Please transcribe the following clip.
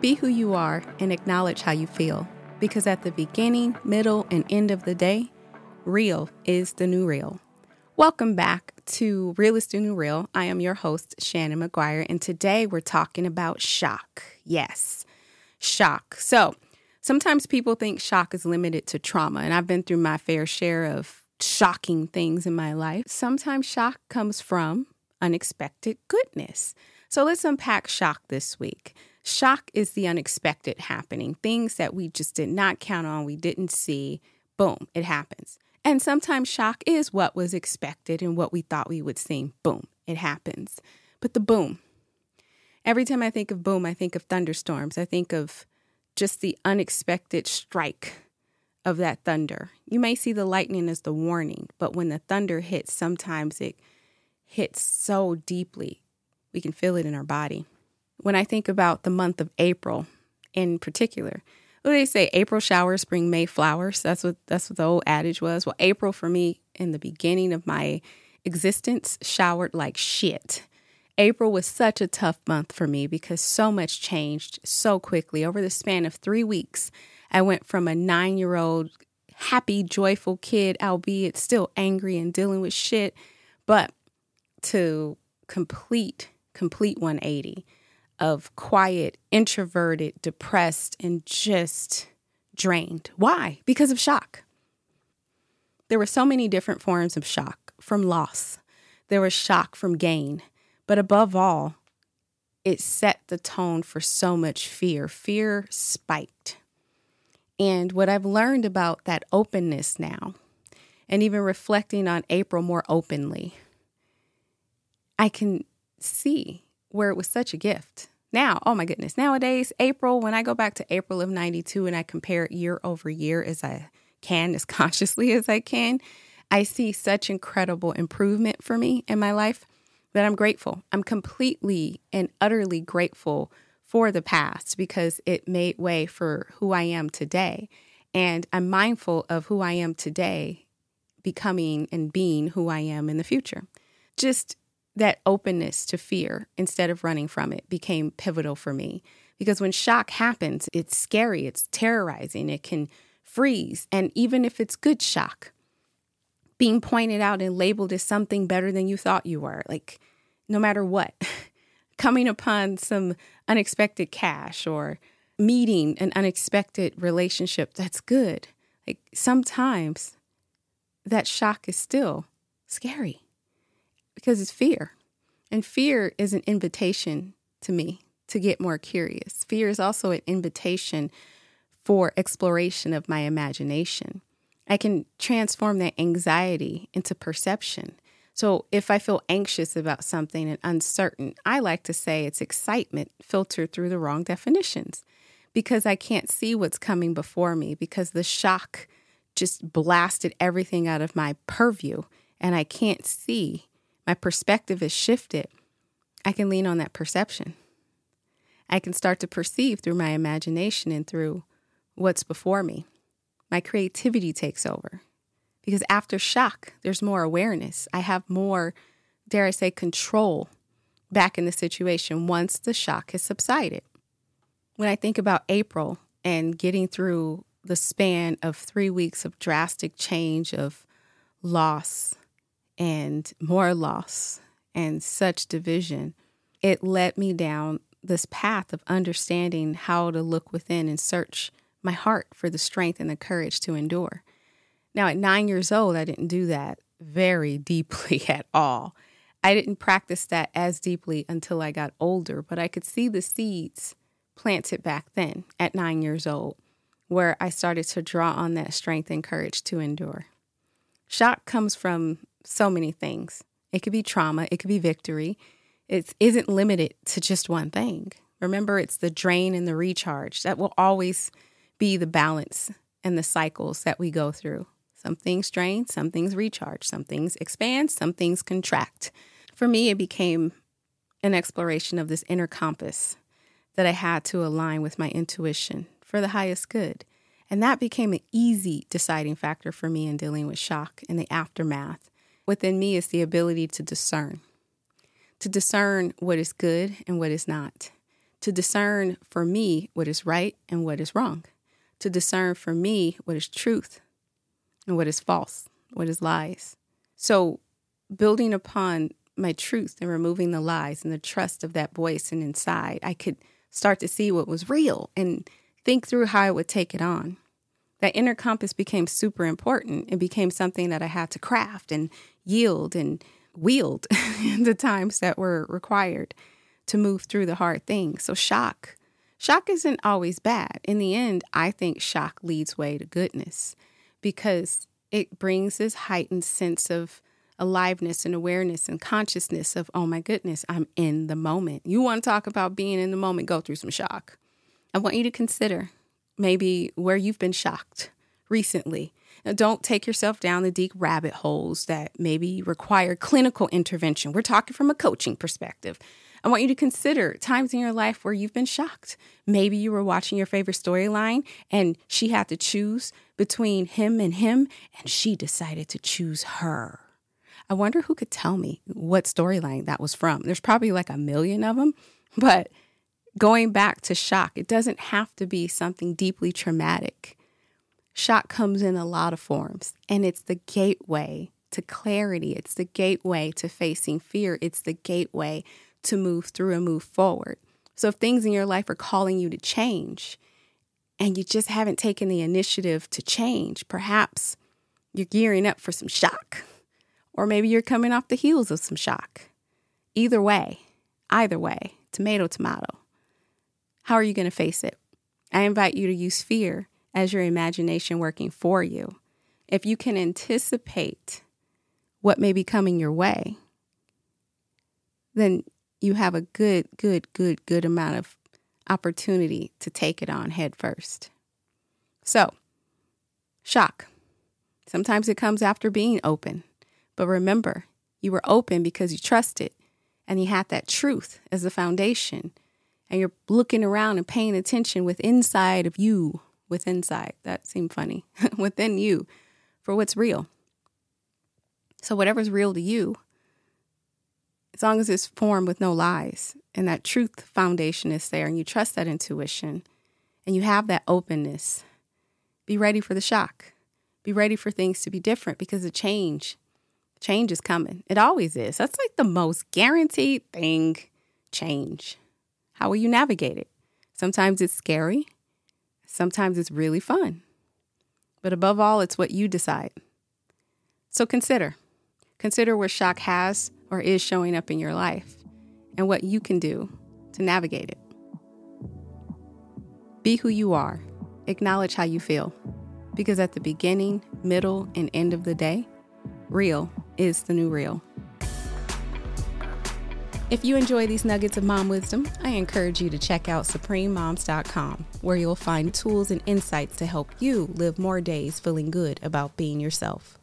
Be who you are and acknowledge how you feel. Because at the beginning, middle, and end of the day, real is the new real. Welcome back to Real is the New Real. I am your host, Shannon McGuire, and today we're talking about shock. Yes, shock. So sometimes people think shock is limited to trauma, and I've been through my fair share of shocking things in my life. Sometimes shock comes from unexpected goodness. So let's unpack shock this week. Shock is the unexpected happening, things that we just did not count on, we didn't see. Boom, it happens. And sometimes shock is what was expected and what we thought we would see. Boom, it happens. But the boom, every time I think of boom, I think of thunderstorms. I think of just the unexpected strike of that thunder. You may see the lightning as the warning, but when the thunder hits, sometimes it hits so deeply, we can feel it in our body when I think about the month of April in particular. What do they say? April showers bring May flowers. That's what that's what the old adage was. Well, April for me in the beginning of my existence showered like shit. April was such a tough month for me because so much changed so quickly. Over the span of three weeks, I went from a nine year old happy, joyful kid, albeit still angry and dealing with shit, but to complete, complete 180 of quiet, introverted, depressed, and just drained. Why? Because of shock. There were so many different forms of shock from loss, there was shock from gain, but above all, it set the tone for so much fear. Fear spiked. And what I've learned about that openness now, and even reflecting on April more openly, I can see where it was such a gift. Now, oh my goodness, nowadays, April, when I go back to April of 92 and I compare year over year as I can, as consciously as I can, I see such incredible improvement for me in my life that I'm grateful. I'm completely and utterly grateful for the past because it made way for who I am today. And I'm mindful of who I am today, becoming and being who I am in the future. Just that openness to fear instead of running from it became pivotal for me. Because when shock happens, it's scary, it's terrorizing, it can freeze. And even if it's good shock, being pointed out and labeled as something better than you thought you were, like no matter what, coming upon some unexpected cash or meeting an unexpected relationship that's good. Like sometimes that shock is still scary because it's fear. And fear is an invitation to me to get more curious. Fear is also an invitation for exploration of my imagination. I can transform that anxiety into perception. So if I feel anxious about something and uncertain, I like to say it's excitement filtered through the wrong definitions because I can't see what's coming before me because the shock just blasted everything out of my purview and I can't see my perspective is shifted, I can lean on that perception. I can start to perceive through my imagination and through what's before me. My creativity takes over because after shock, there's more awareness. I have more, dare I say, control back in the situation once the shock has subsided. When I think about April and getting through the span of three weeks of drastic change, of loss, and more loss and such division, it led me down this path of understanding how to look within and search my heart for the strength and the courage to endure. Now, at nine years old, I didn't do that very deeply at all. I didn't practice that as deeply until I got older, but I could see the seeds planted back then at nine years old, where I started to draw on that strength and courage to endure. Shock comes from so many things. It could be trauma, it could be victory. It isn't limited to just one thing. Remember, it's the drain and the recharge. That will always be the balance and the cycles that we go through. Some things drain, some things recharge, some things expand, some things contract. For me, it became an exploration of this inner compass that I had to align with my intuition for the highest good. And that became an easy deciding factor for me in dealing with shock and the aftermath within me is the ability to discern, to discern what is good and what is not, to discern for me what is right and what is wrong, to discern for me what is truth and what is false, what is lies. So, building upon my truth and removing the lies and the trust of that voice and inside, I could start to see what was real and think through how I would take it on. That inner compass became super important. It became something that I had to craft and yield and wield in the times that were required to move through the hard things. So, shock. Shock isn't always bad. In the end, I think shock leads way to goodness because it brings this heightened sense of aliveness and awareness and consciousness of, oh my goodness, I'm in the moment. You want to talk about being in the moment, go through some shock. I want you to consider maybe where you've been shocked recently. Now, don't take yourself down the deep rabbit holes that maybe require clinical intervention. We're talking from a coaching perspective. I want you to consider times in your life where you've been shocked. Maybe you were watching your favorite storyline and she had to choose between him and him, and she decided to choose her. I wonder who could tell me what storyline that was from. There's probably like a million of them, but going back to shock, it doesn't have to be something deeply traumatic. Shock comes in a lot of forms, and it's the gateway to clarity. It's the gateway to facing fear. It's the gateway to move through and move forward. So, if things in your life are calling you to change and you just haven't taken the initiative to change, perhaps you're gearing up for some shock, or maybe you're coming off the heels of some shock. Either way, either way, tomato, tomato. How are you going to face it? I invite you to use fear as your imagination working for you. If you can anticipate what may be coming your way, then you have a good, good, good, good amount of opportunity to take it on head first. So, shock. Sometimes it comes after being open. But remember, you were open because you trusted and you had that truth as the foundation. And you're looking around and paying attention with inside of you, with inside. That seemed funny. Within you for what's real. So, whatever's real to you, as long as it's formed with no lies and that truth foundation is there and you trust that intuition and you have that openness, be ready for the shock. Be ready for things to be different because the change, change is coming. It always is. That's like the most guaranteed thing change. How will you navigate it? Sometimes it's scary, sometimes it's really fun. But above all, it's what you decide. So consider. Consider where shock has or is showing up in your life and what you can do to navigate it. Be who you are. Acknowledge how you feel. Because at the beginning, middle, and end of the day, real is the new real. If you enjoy these nuggets of mom wisdom, I encourage you to check out suprememoms.com, where you'll find tools and insights to help you live more days feeling good about being yourself.